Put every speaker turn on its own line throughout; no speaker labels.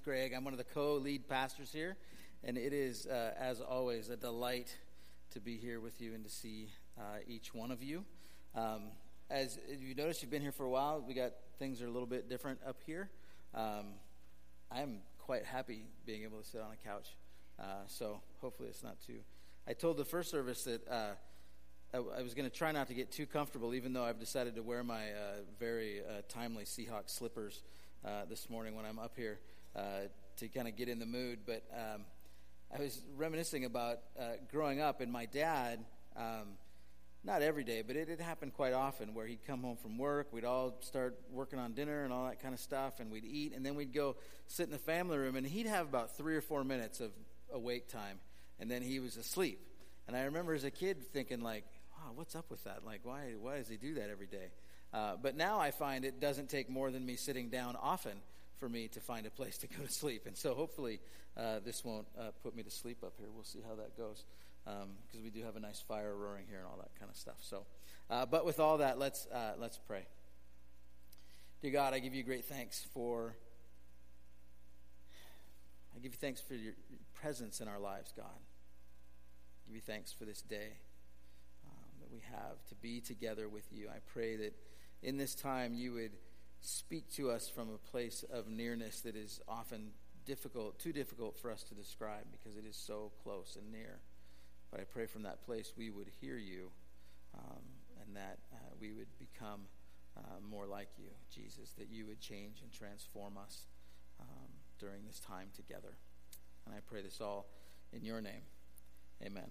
Greg. I'm one of the co lead pastors here, and it is, uh, as always, a delight to be here with you and to see uh, each one of you. Um, as you notice, you've been here for a while. We got things are a little bit different up here. Um, I'm quite happy being able to sit on a couch, uh, so hopefully it's not too. I told the first service that uh, I, I, was going to try not to get too comfortable, even though I've decided to wear my uh, very uh, timely Seahawks slippers uh, this morning when I'm up here uh, to kind of get in the mood. But um, I was reminiscing about uh, growing up, and my dad, um, not every day, but it, it happened quite often where he'd come home from work, we'd all start working on dinner and all that kind of stuff, and we'd eat, and then we'd go sit in the family room, and he'd have about three or four minutes of awake time, and then he was asleep. And I remember as a kid thinking, like, wow, what's up with that? Like, why, why does he do that every day? Uh, but now I find it doesn't take more than me sitting down often for me to find a place to go to sleep. And so hopefully uh, this won't uh, put me to sleep up here. We'll see how that goes because um, we do have a nice fire roaring here and all that kind of stuff. So, uh, but with all that, let's uh, let's pray. Dear God, I give you great thanks for. I give you thanks for your presence in our lives, God. I give you thanks for this day um, that we have to be together with you. I pray that in this time you would speak to us from a place of nearness that is often difficult, too difficult for us to describe because it is so close and near. But I pray from that place we would hear you um, and that uh, we would become uh, more like you, Jesus, that you would change and transform us um, during this time together. And I pray this all in your name. Amen.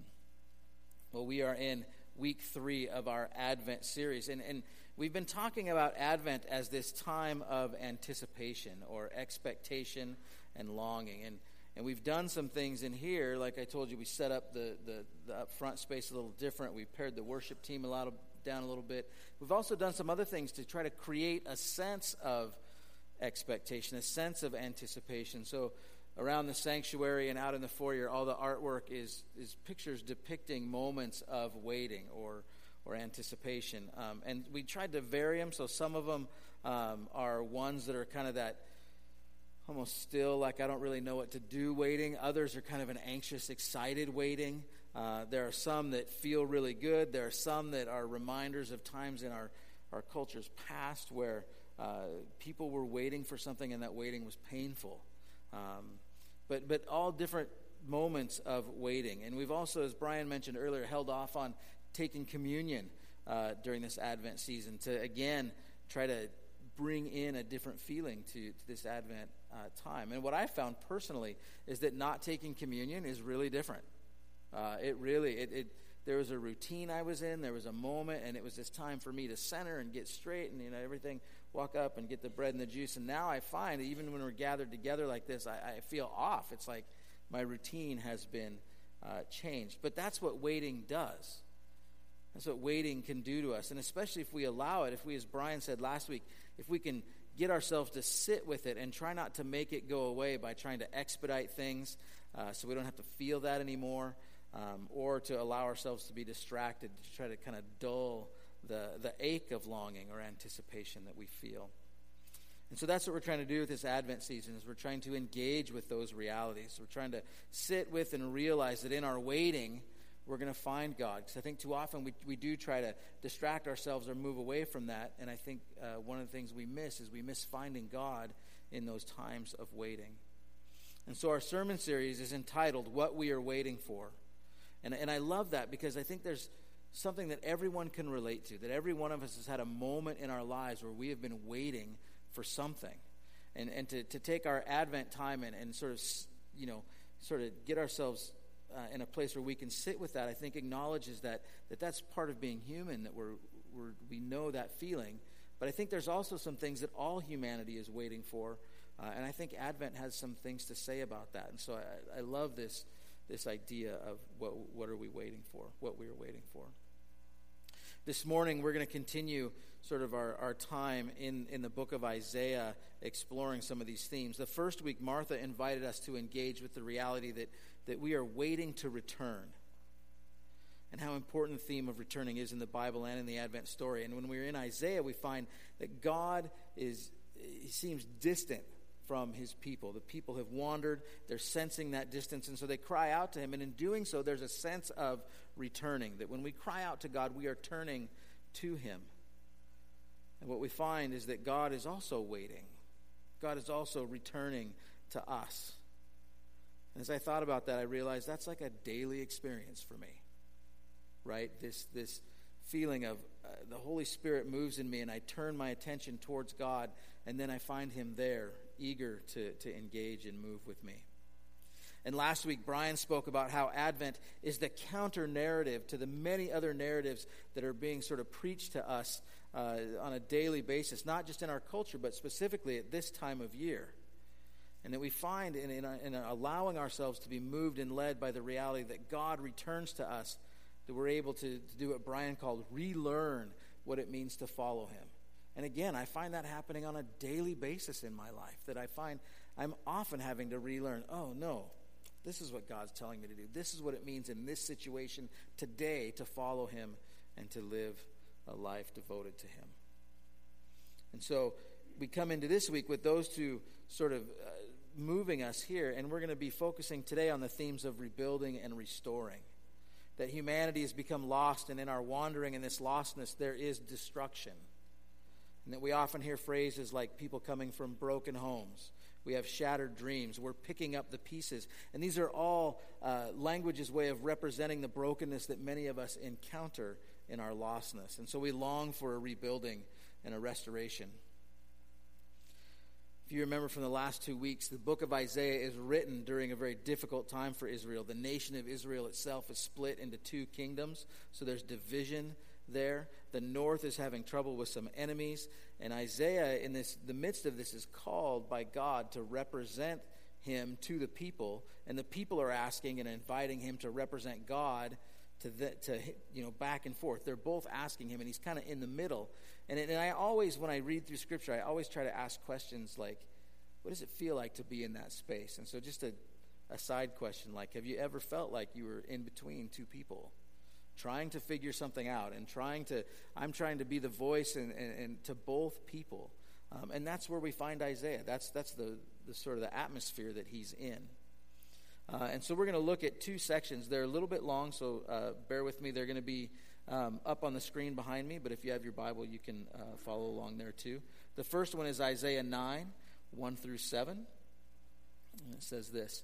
Well, we are in week three of our Advent series. And, and we've been talking about Advent as this time of anticipation or expectation and longing. And, and we've done some things in here. Like I told you, we set up the, the, the front space a little different. We paired the worship team a lot of, down a little bit. We've also done some other things to try to create a sense of expectation, a sense of anticipation. So around the sanctuary and out in the foyer, all the artwork is, is pictures depicting moments of waiting or, or anticipation. Um, and we tried to vary them, so some of them um, are ones that are kind of that almost still, like I don't really know what to do waiting. Others are kind of an anxious, excited waiting. Uh, there are some that feel really good. There are some that are reminders of times in our, our culture's past where uh, people were waiting for something and that waiting was painful. Um, but, but all different moments of waiting. And we've also, as Brian mentioned earlier, held off on taking communion uh, during this Advent season to, again, try to bring in a different feeling to, to this Advent uh, time. And what I found personally is that not taking communion is really different. Uh, it really, it, it, there was a routine I was in, there was a moment, and it was this time for me to center and get straight and, you know, everything walk up and get the bread and the juice. And now I find, that even when we're gathered together like this, I, I feel off. It's like my routine has been uh, changed. But that's what waiting does. That's what waiting can do to us. And especially if we allow it, if we, as Brian said last week, if we can get ourselves to sit with it and try not to make it go away by trying to expedite things uh, so we don't have to feel that anymore, um, or to allow ourselves to be distracted to try to kind of dull the, the ache of longing or anticipation that we feel. And so that's what we're trying to do with this Advent season is we're trying to engage with those realities. We're trying to sit with and realize that in our waiting, we're going to find God. Because I think too often we, we do try to distract ourselves or move away from that. And I think uh, one of the things we miss is we miss finding God in those times of waiting. And so our sermon series is entitled What We Are Waiting For. And, and I love that because I think there's something that everyone can relate to, that every one of us has had a moment in our lives where we have been waiting for something. And, and to, to take our Advent time and, and sort of, you know, sort of get ourselves uh, in a place where we can sit with that, I think acknowledges that, that that's part of being human, that we're, we're, we know that feeling. But I think there's also some things that all humanity is waiting for. Uh, and I think Advent has some things to say about that. And so I, I love this, this idea of what, what are we waiting for, what we are waiting for. This morning, we're going to continue sort of our, our time in, in the book of Isaiah exploring some of these themes. The first week, Martha invited us to engage with the reality that, that we are waiting to return and how important the theme of returning is in the Bible and in the Advent story. And when we're in Isaiah, we find that God is, he seems distant from his people. The people have wandered, they're sensing that distance, and so they cry out to him. And in doing so, there's a sense of returning. That when we cry out to God, we are turning to him. And what we find is that God is also waiting, God is also returning to us. And as I thought about that, I realized that's like a daily experience for me, right? This, this feeling of uh, the Holy Spirit moves in me, and I turn my attention towards God, and then I find Him there, eager to, to engage and move with me. And last week, Brian spoke about how Advent is the counter narrative to the many other narratives that are being sort of preached to us uh, on a daily basis, not just in our culture, but specifically at this time of year. And that we find in, in, in allowing ourselves to be moved and led by the reality that God returns to us, that we're able to, to do what Brian called relearn what it means to follow Him. And again, I find that happening on a daily basis in my life, that I find I'm often having to relearn oh, no, this is what God's telling me to do. This is what it means in this situation today to follow Him and to live a life devoted to Him. And so we come into this week with those two sort of uh, moving us here, and we're going to be focusing today on the themes of rebuilding and restoring. That humanity has become lost, and in our wandering in this lostness, there is destruction. And that we often hear phrases like people coming from broken homes. We have shattered dreams. We're picking up the pieces. And these are all uh, language's way of representing the brokenness that many of us encounter in our lostness. And so we long for a rebuilding and a restoration. If you remember from the last two weeks, the book of Isaiah is written during a very difficult time for Israel. The nation of Israel itself is split into two kingdoms, so there's division there. The north is having trouble with some enemies, and Isaiah, in this, the midst of this, is called by God to represent him to the people, and the people are asking and inviting him to represent God to, the, to you know back and forth. They're both asking him, and he's kind of in the middle. And, and I always, when I read through Scripture, I always try to ask questions like, what does it feel like to be in that space? And so, just a, a side question like, have you ever felt like you were in between two people? Trying to figure something out and trying to, I'm trying to be the voice and, and, and to both people. Um, and that's where we find Isaiah. That's, that's the, the sort of the atmosphere that he's in. Uh, and so we're going to look at two sections. They're a little bit long, so uh, bear with me. They're going to be um, up on the screen behind me, but if you have your Bible, you can uh, follow along there too. The first one is Isaiah 9, 1 through 7. And it says this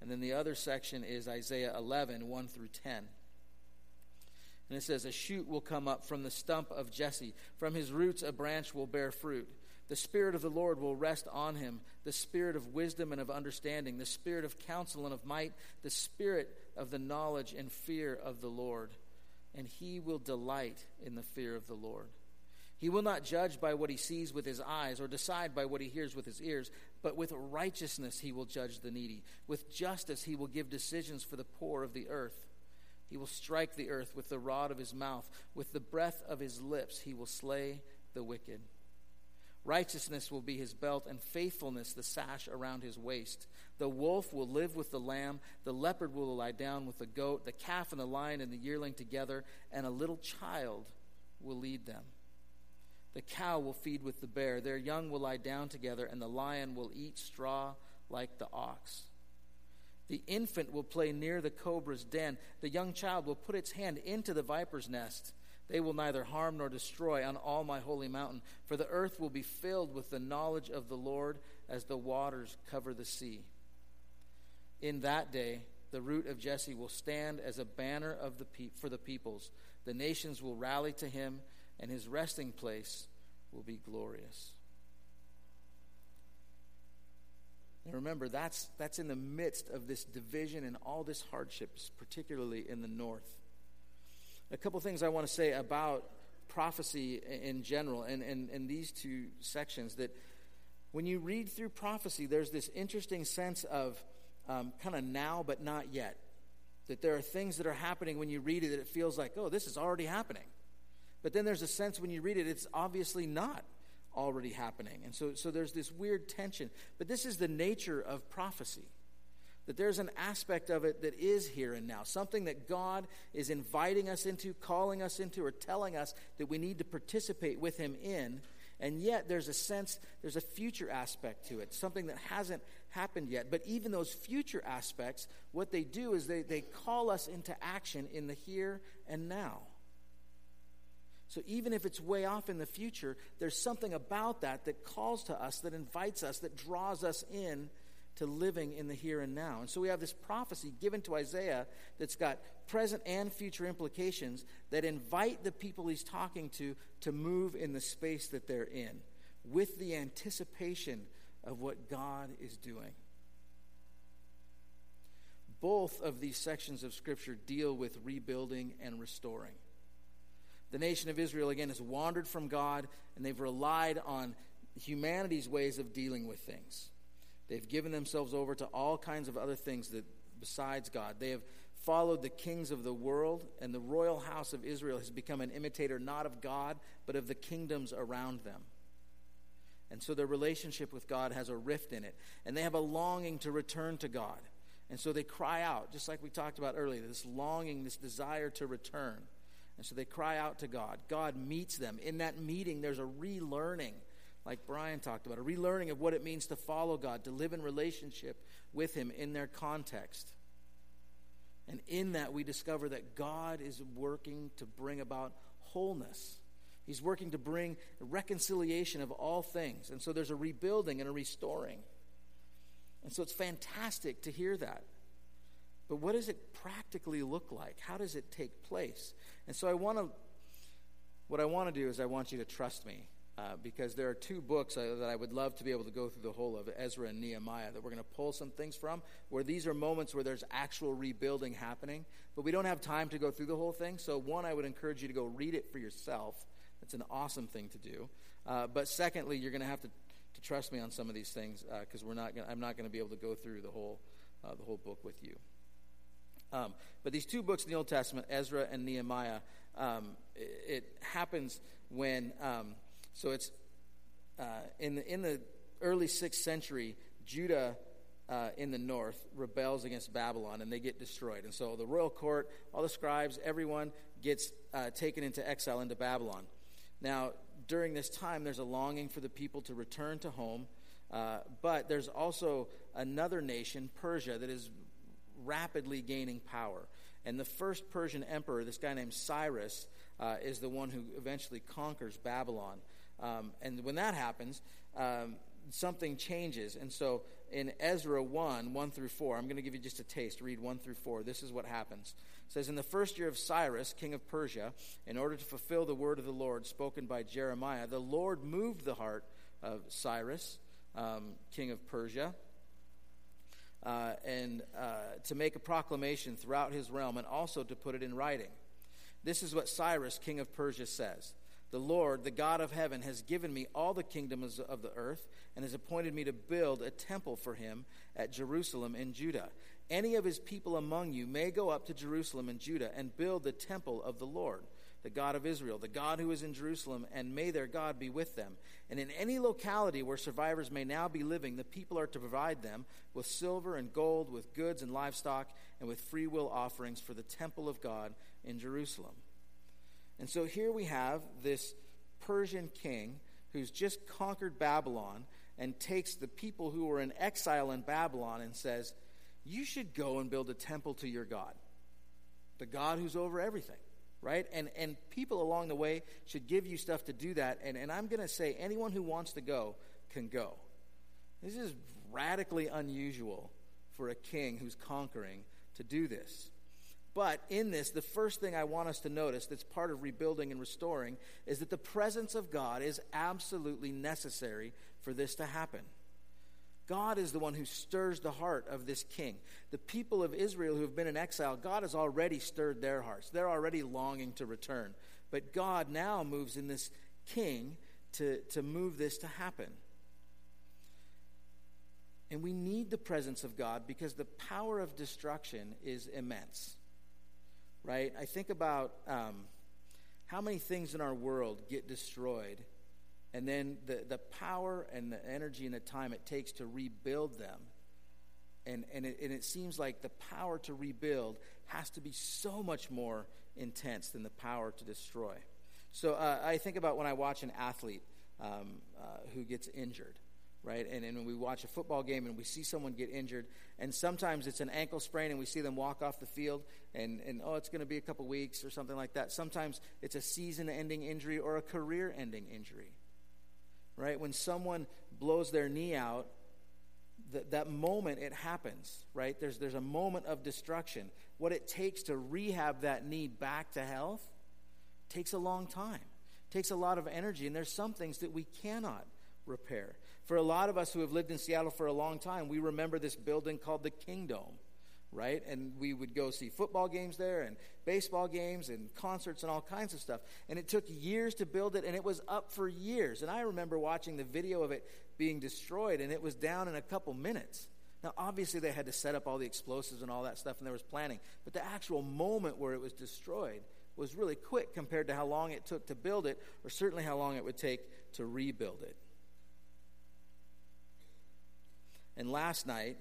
And then the other section is Isaiah 11, 1 through 10. And it says, A shoot will come up from the stump of Jesse, from his roots a branch will bear fruit. The Spirit of the Lord will rest on him the Spirit of wisdom and of understanding, the Spirit of counsel and of might, the Spirit of the knowledge and fear of the Lord. And he will delight in the fear of the Lord. He will not judge by what he sees with his eyes or decide by what he hears with his ears, but with righteousness he will judge the needy. With justice he will give decisions for the poor of the earth. He will strike the earth with the rod of his mouth. With the breath of his lips he will slay the wicked. Righteousness will be his belt, and faithfulness the sash around his waist. The wolf will live with the lamb, the leopard will lie down with the goat, the calf and the lion and the yearling together, and a little child will lead them. The cow will feed with the bear, their young will lie down together, and the lion will eat straw like the ox. The infant will play near the cobra's den. The young child will put its hand into the viper's nest. They will neither harm nor destroy on all my holy mountain, for the earth will be filled with the knowledge of the Lord as the waters cover the sea. In that day, the root of Jesse will stand as a banner of the pe- for the peoples. The nations will rally to him, and his resting place will be glorious. And remember, that's, that's in the midst of this division and all this hardships, particularly in the north. A couple things I want to say about prophecy in general and, and, and these two sections that when you read through prophecy, there's this interesting sense of um, kind of now but not yet. That there are things that are happening when you read it that it feels like, oh, this is already happening. But then there's a sense when you read it, it's obviously not already happening. And so, so there's this weird tension. But this is the nature of prophecy. That there's an aspect of it that is here and now, something that God is inviting us into, calling us into, or telling us that we need to participate with Him in. And yet there's a sense, there's a future aspect to it, something that hasn't happened yet. But even those future aspects, what they do is they, they call us into action in the here and now. So even if it's way off in the future, there's something about that that calls to us, that invites us, that draws us in to living in the here and now. And so we have this prophecy given to Isaiah that's got present and future implications that invite the people he's talking to to move in the space that they're in with the anticipation of what God is doing. Both of these sections of Scripture deal with rebuilding and restoring. The nation of Israel, again, has wandered from God and they've relied on humanity's ways of dealing with things. They've given themselves over to all kinds of other things that besides God. They have followed the kings of the world, and the royal house of Israel has become an imitator not of God, but of the kingdoms around them. And so their relationship with God has a rift in it, and they have a longing to return to God. And so they cry out, just like we talked about earlier, this longing, this desire to return. And so they cry out to God. God meets them. In that meeting, there's a relearning, like Brian talked about, a relearning of what it means to follow God, to live in relationship with Him in their context. And in that, we discover that God is working to bring about wholeness. He's working to bring reconciliation of all things. And so there's a rebuilding and a restoring. And so it's fantastic to hear that. But what does it practically look like? How does it take place? And so I want to, what I want to do is I want you to trust me. Uh, because there are two books uh, that I would love to be able to go through the whole of Ezra and Nehemiah that we're going to pull some things from, where these are moments where there's actual rebuilding happening. But we don't have time to go through the whole thing. So, one, I would encourage you to go read it for yourself. That's an awesome thing to do. Uh, but secondly, you're going to have to, to trust me on some of these things because uh, we're not. I'm not going to be able to go through the whole uh, the whole book with you. Um, but these two books in the Old Testament, Ezra and Nehemiah, um, it, it, happens when, um, so it's uh, in, the, in the early sixth century, Judah uh, in the north rebels against Babylon and they get destroyed. And so the royal court, all the scribes, everyone gets uh, taken into exile into Babylon. Now, during this time, there's a longing for the people to return to home. Uh, but there's also another nation, Persia, that is rapidly gaining power. And the first Persian emperor, this guy named Cyrus, uh, is the one who eventually conquers Babylon. Um, and when that happens, um, something changes. And so in Ezra 1, 1 through 4, I'm going to give you just a taste. Read 1 through 4. This is what happens. It says, In the first year of Cyrus, king of Persia, in order to fulfill the word of the Lord spoken by Jeremiah, the Lord moved the heart of Cyrus, um, king of Persia uh, and uh, to make a proclamation throughout his realm and also to put it in writing. This is what Cyrus, king of Persia, says The Lord, the God of heaven, has given me all the kingdoms of the earth and has appointed me to build a temple for him at Jerusalem in Judah. Any of his people among you may go up to Jerusalem and Judah and build the temple of the Lord the God of Israel, the God who is in Jerusalem, and may their God be with them. And in any locality where survivors may now be living, the people are to provide them with silver and gold, with goods and livestock, and with free will offerings for the temple of God in Jerusalem. And so here we have this Persian king who's just conquered Babylon and takes the people who were in exile in Babylon and says, You should go and build a temple to your God, the God who's over everything right? And and people along the way should give you stuff to do that. And, and I'm going to say anyone who wants to go can go. This is radically unusual for a king who's conquering to do this. But in this, the first thing I want us to notice that's part of rebuilding and restoring is that the presence of God is absolutely necessary for this to happen. God is the one who stirs the heart of this king. The people of Israel who have been in exile, God has already stirred their hearts. They're already longing to return. But God now moves in this king to, to move this to happen. And we need the presence of God because the power of destruction is immense. Right? I think about um, how many things in our world get destroyed and then the, the power and the energy and the time it takes to rebuild them. And, and, it, and it seems like the power to rebuild has to be so much more intense than the power to destroy. So uh, I think about when I watch an athlete um, uh, who gets injured, right? And, and when we watch a football game and we see someone get injured, and sometimes it's an ankle sprain and we see them walk off the field, and, and oh, it's going to be a couple weeks or something like that. Sometimes it's a season ending injury or a career ending injury right? When someone blows their knee out, that, that moment it happens, right? There's, there's a moment of destruction. What it takes to rehab that knee back to health takes a long time, takes a lot of energy, and there's some things that we cannot repair. For a lot of us who have lived in Seattle for a long time, we remember this building called the Kingdome right? And we would go see football games there and baseball games and concerts and all kinds of stuff. And it took years to build it, and it was up for years. And I remember watching the video of it being destroyed, and it was down in a couple minutes. Now, obviously, they had to set up all the explosives and all that stuff, and there was planning. But the actual moment where it was destroyed was really quick compared to how long it took to build it, or certainly how long it would take to rebuild it. And last night,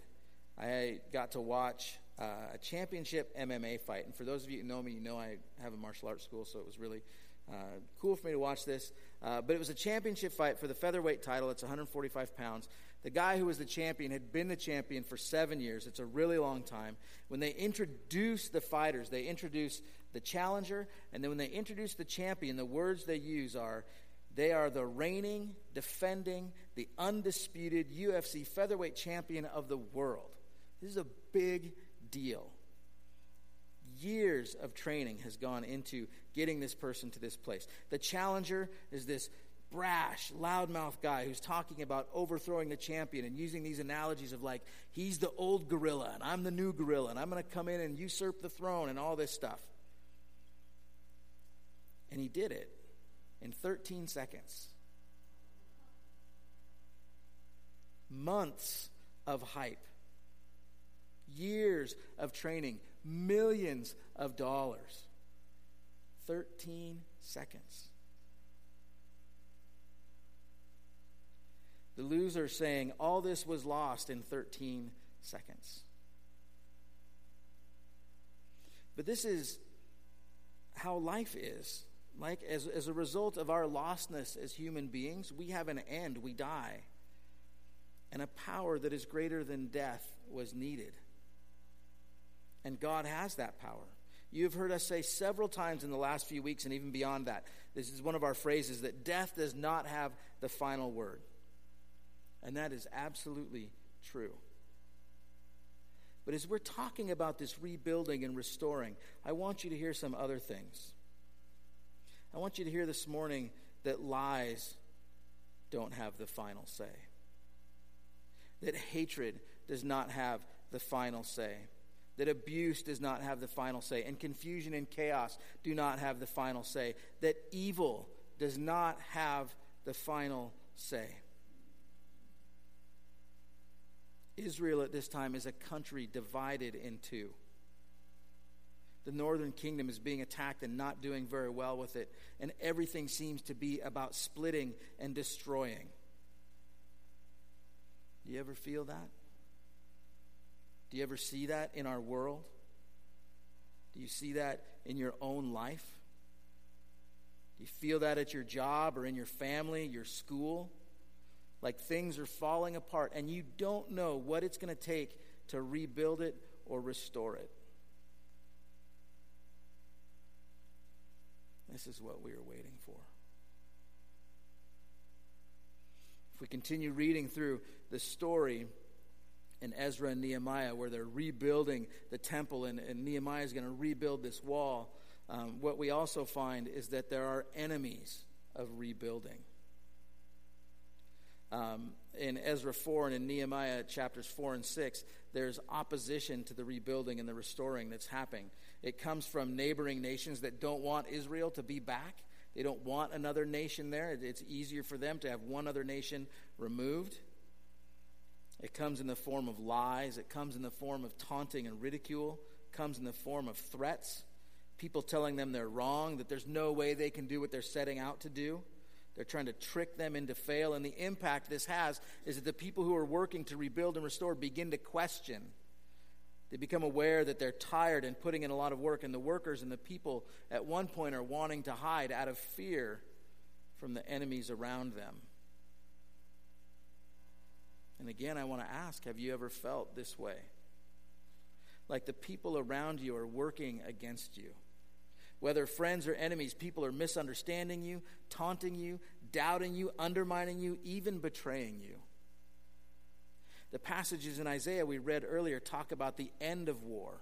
I got to watch uh, a championship MMA fight. And for those of you who know me, you know I have a martial arts school, so it was really uh, cool for me to watch this. Uh, but it was a championship fight for the featherweight title. It's 145 pounds. The guy who was the champion had been the champion for seven years. It's a really long time. When they introduce the fighters, they introduce the challenger, and then when they introduce the champion, the words they use are they are the reigning, defending, the undisputed UFC featherweight champion of the world. This is a big deal. Years of training has gone into getting this person to this place. The challenger is this brash, loudmouth guy who's talking about overthrowing the champion and using these analogies of like, he's the old gorilla and I'm the new gorilla and I'm going to come in and usurp the throne and all this stuff. And he did it in 13 seconds. Months of hype years of training, millions of dollars. 13 seconds. The loser saying, All this was lost in 13 seconds. But this is how life is. Like, as, as a result of our lostness as human beings, we have an end, we die. And a power that is greater than death was needed. And God has that power. You've heard us say several times in the last few weeks and even beyond that. This is one of our phrases that death does not have the final word. And that is absolutely true. But as we're talking about this rebuilding and restoring, I want you to hear some other things. I want you to hear this morning that lies don't have the final say, that hatred does not have the final say that abuse does not have the final say, and confusion and chaos do not have the final say, that evil does not have the final say. Israel at this time is a country divided in two. The northern kingdom is being attacked and not doing very well with it, and everything seems to be about splitting and destroying. Do you ever feel that? Do you ever see that in our world? Do you see that in your own life? Do you feel that at your job or in your family, your school? Like things are falling apart and you don't know what it's going to take to rebuild it or restore it. This is what we are waiting for. If we continue reading through the story in Ezra and Nehemiah, where they're rebuilding the temple and, and Nehemiah is going to rebuild this wall, um, what we also find is that there are enemies of rebuilding. Um, in Ezra 4 and in Nehemiah chapters 4 and 6, there's opposition to the rebuilding and the restoring that's happening. It comes from neighboring nations that don't want Israel to be back. They don't want another nation there. It's easier for them to have one other nation removed. It comes in the form of lies, it comes in the form of taunting and ridicule, it comes in the form of threats, people telling them they're wrong, that there's no way they can do what they're setting out to do. They're trying to trick them into fail. And the impact this has is that the people who are working to rebuild and restore begin to question. They become aware that they're tired and putting in a lot of work, and the workers and the people at one point are wanting to hide out of fear from the enemies around them. And again, I want to ask have you ever felt this way? Like the people around you are working against you. Whether friends or enemies, people are misunderstanding you, taunting you, doubting you, undermining you, even betraying you. The passages in Isaiah we read earlier talk about the end of war.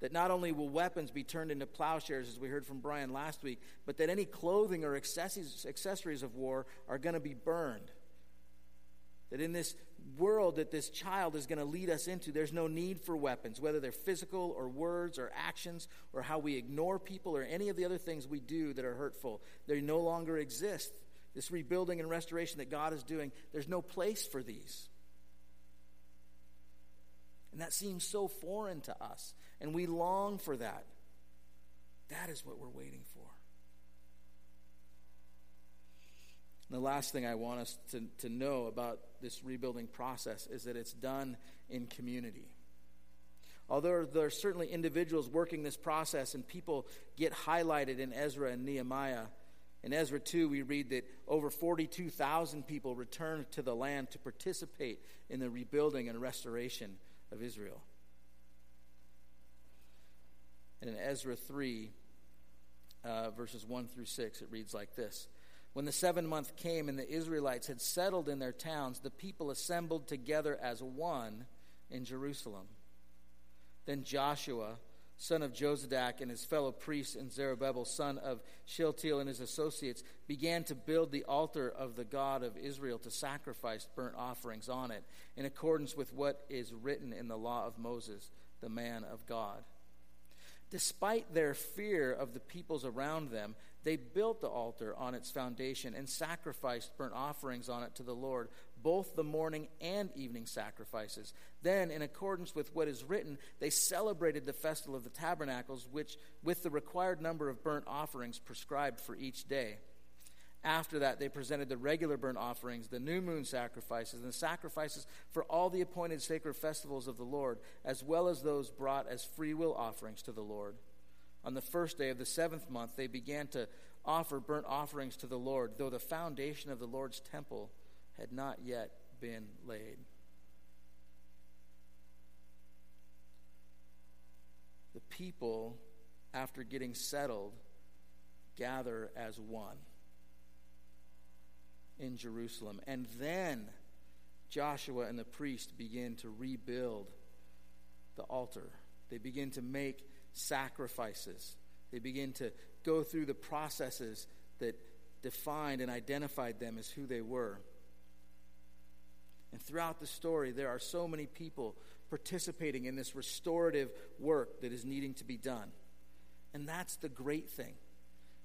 That not only will weapons be turned into plowshares, as we heard from Brian last week, but that any clothing or accessories of war are going to be burned. That in this world that this child is going to lead us into, there's no need for weapons, whether they're physical or words or actions or how we ignore people or any of the other things we do that are hurtful. They no longer exist. This rebuilding and restoration that God is doing, there's no place for these. And that seems so foreign to us, and we long for that. That is what we're waiting for. And the last thing I want us to, to know about this rebuilding process is that it's done in community. Although there are certainly individuals working this process and people get highlighted in Ezra and Nehemiah, in Ezra 2, we read that over 42,000 people returned to the land to participate in the rebuilding and restoration of Israel. And in Ezra 3, uh, verses 1 through 6, it reads like this when the seven month came and the Israelites had settled in their towns, the people assembled together as one in Jerusalem. Then Joshua, son of Jozadak, and his fellow priests, and Zerubbabel, son of Shealtiel, and his associates, began to build the altar of the God of Israel to sacrifice burnt offerings on it, in accordance with what is written in the law of Moses, the man of God. Despite their fear of the peoples around them, they built the altar on its foundation and sacrificed burnt offerings on it to the Lord, both the morning and evening sacrifices. Then, in accordance with what is written, they celebrated the festival of the tabernacles, which with the required number of burnt offerings prescribed for each day. After that, they presented the regular burnt offerings, the new moon sacrifices, and the sacrifices for all the appointed sacred festivals of the Lord, as well as those brought as freewill offerings to the Lord. On the first day of the seventh month, they began to offer burnt offerings to the Lord, though the foundation of the Lord's temple had not yet been laid. The people, after getting settled, gather as one in Jerusalem. And then Joshua and the priest begin to rebuild the altar. They begin to make sacrifices. They begin to go through the processes that defined and identified them as who they were. And throughout the story, there are so many people participating in this restorative work that is needing to be done. And that's the great thing.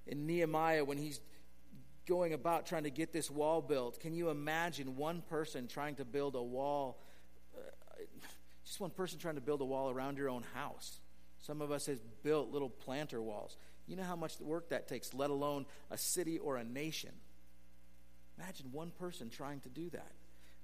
In Nehemiah, when he's going about trying to get this wall built, can you imagine one person trying to build a wall? Uh, just one person trying to build a wall around your own house. Some of us have built little planter walls. You know how much work that takes, let alone a city or a nation. Imagine one person trying to do that.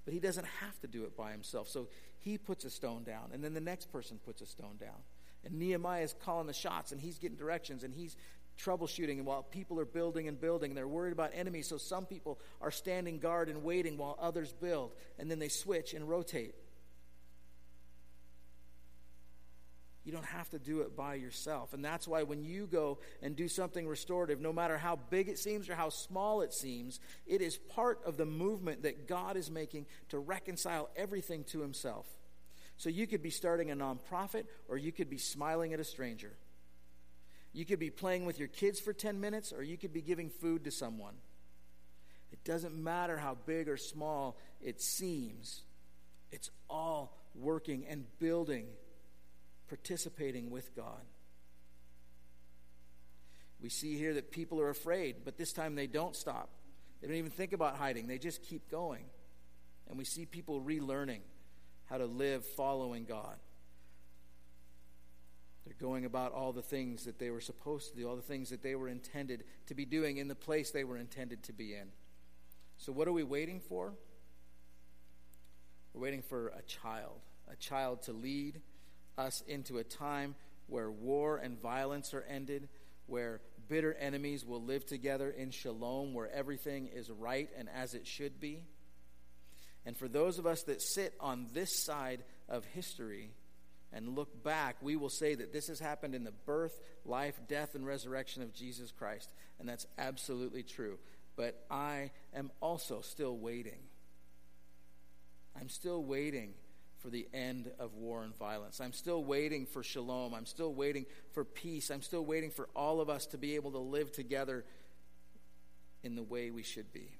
But he doesn't have to do it by himself. So he puts a stone down, and then the next person puts a stone down. And Nehemiah is calling the shots, and he's getting directions, and he's troubleshooting and while people are building and building. They're worried about enemies, so some people are standing guard and waiting while others build, and then they switch and rotate. You don't have to do it by yourself. And that's why when you go and do something restorative, no matter how big it seems or how small it seems, it is part of the movement that God is making to reconcile everything to Himself. So you could be starting a nonprofit or you could be smiling at a stranger. You could be playing with your kids for 10 minutes or you could be giving food to someone. It doesn't matter how big or small it seems, it's all working and building participating with God. We see here that people are afraid, but this time they don't stop. They don't even think about hiding, they just keep going. And we see people relearning how to live following God. They're going about all the things that they were supposed to do, all the things that they were intended to be doing in the place they were intended to be in. So, what are we waiting for? We're waiting for a child, a child to lead, us into a time where war and violence are ended, where bitter enemies will live together in shalom, where everything is right and as it should be. And for those of us that sit on this side of history and look back, we will say that this has happened in the birth, life, death, and resurrection of Jesus Christ. And that's absolutely true. But I am also still waiting. I'm still waiting for the end of war and violence. I'm still waiting for shalom. I'm still waiting for peace. I'm still waiting for all of us to be able to live together in the way we should be.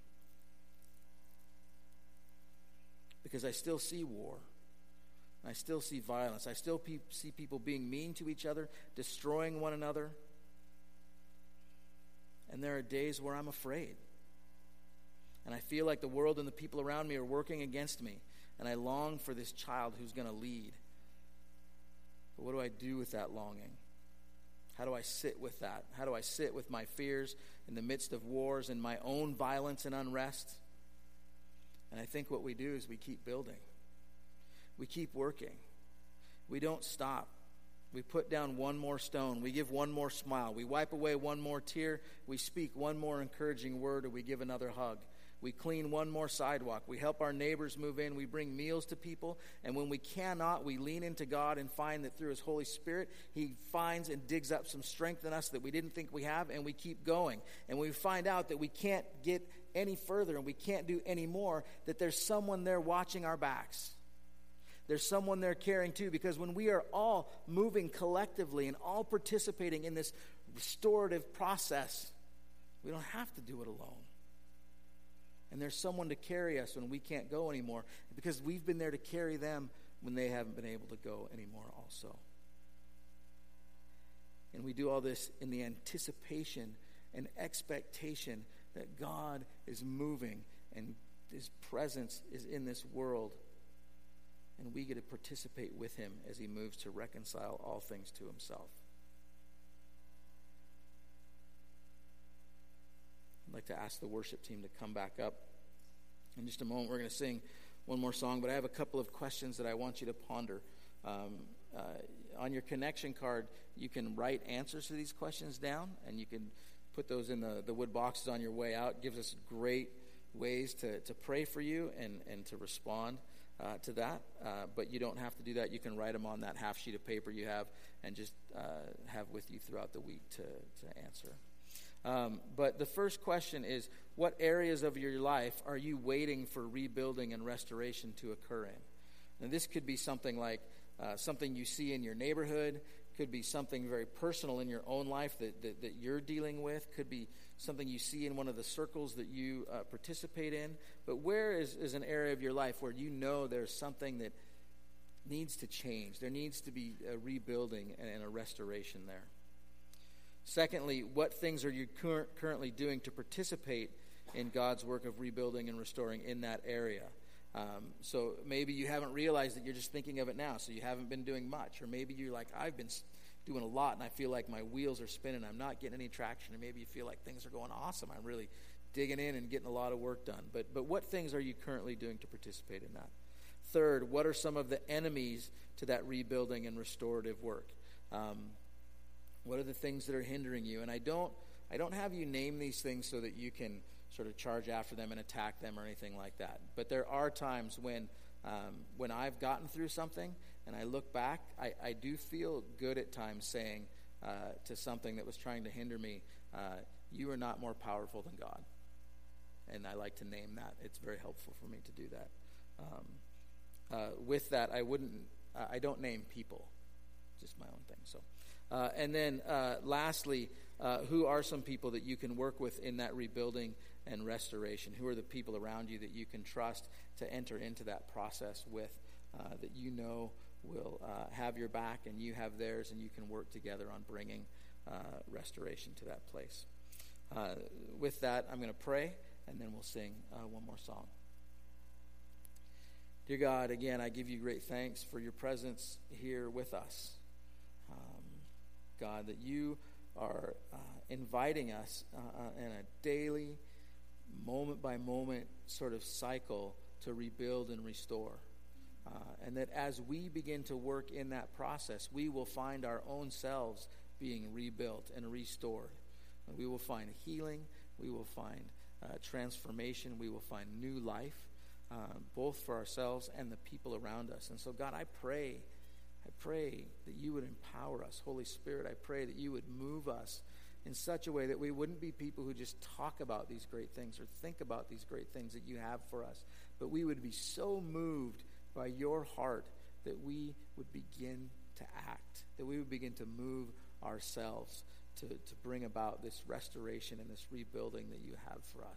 Because I still see war. I still see violence. I still pe- see people being mean to each other, destroying one another. And there are days where I'm afraid. And I feel like the world and the people around me are working against me and I long for this child who's going to lead. But what do I do with that longing? How do I sit with that? How do I sit with my fears in the midst of wars and my own violence and unrest? And I think what we do is we keep building. We keep working. We don't stop. We put down one more stone. We give one more smile. We wipe away one more tear. We speak one more encouraging word, or we give another hug. We clean one more sidewalk. We help our neighbors move in. We bring meals to people. And when we cannot, we lean into God and find that through His Holy Spirit, He finds and digs up some strength in us that we didn't think we have, and we keep going. And we find out that we can't get any further and we can't do any more, that there's someone there watching our backs. There's someone there caring too, because when we are all moving collectively and all participating in this restorative process, we don't have to do it alone. And there's someone to carry us when we can't go anymore because we've been there to carry them when they haven't been able to go anymore, also. And we do all this in the anticipation and expectation that God is moving and His presence is in this world. And we get to participate with Him as He moves to reconcile all things to Himself. I'd like to ask the worship team to come back up. In just a moment, we're going to sing one more song, but I have a couple of questions that I want you to ponder. Um, uh, on your connection card, you can write answers to these questions down, and you can put those in the, the wood boxes on your way out. It gives us great ways to, to pray for you and, and to respond uh, to that. Uh, but you don't have to do that. You can write them on that half sheet of paper you have and just uh, have with you throughout the week to, to answer. Um, but the first question is what areas of your life are you waiting for rebuilding and restoration to occur in? And this could be something like uh, something you see in your neighborhood, could be something very personal in your own life that, that, that, you're dealing with, could be something you see in one of the circles that you uh, participate in. But where is, is an area of your life where you know there's something that needs to change? There needs to be a rebuilding and, and a restoration there. Secondly, what things are you cur- currently doing to participate in God's work of rebuilding and restoring in that area? Um, so maybe you haven't realized that you're just thinking of it now, so you haven't been doing much. Or maybe you're like, I've been doing a lot and I feel like my wheels are spinning. I'm not getting any traction. Or maybe you feel like things are going awesome. I'm really digging in and getting a lot of work done. But, but what things are you currently doing to participate in that? Third, what are some of the enemies to that rebuilding and restorative work? Um, What are the things that are hindering you? And I don't, I don't have you name these things so that you can sort of charge after them and attack them or anything like that. But there are times when, um, when I've gotten through something and I look back, I, I do feel good at times saying uh, to something that was trying to hinder me, uh, You are not more powerful than God. And I like to name that. It's very helpful for me to do that. Um, uh, with that, I wouldn't, I don't name people, just my own thing. So, uh, and then uh, lastly, uh, who are some people that you can work with in that rebuilding and restoration? Who are the people around you that you can trust to enter into that process with, uh, that you know will uh, have your back and you have theirs, and you can work together on bringing restoration to that place? with that, I'm going to pray, and then we'll sing one more song. Dear God, again, I give you great thanks for your presence here with us. Um, God, that you are uh, inviting us uh, uh, in a daily, moment by moment sort of cycle to rebuild and restore. Uh, and that as we begin to work in that process, we will find our own selves being rebuilt and restored. We will find healing, we will find uh, transformation, we will find new life uh, both for ourselves and the people around us. And so, God, I pray, I pray that you would empower us. Holy Spirit, I pray that you would move us in such a way that we wouldn't be people who just talk about these great things or think about these great things that you have for us, but we would be so moved by your heart that we would begin to act, that we would begin to move ourselves to, to bring about this restoration and this rebuilding that you have for us.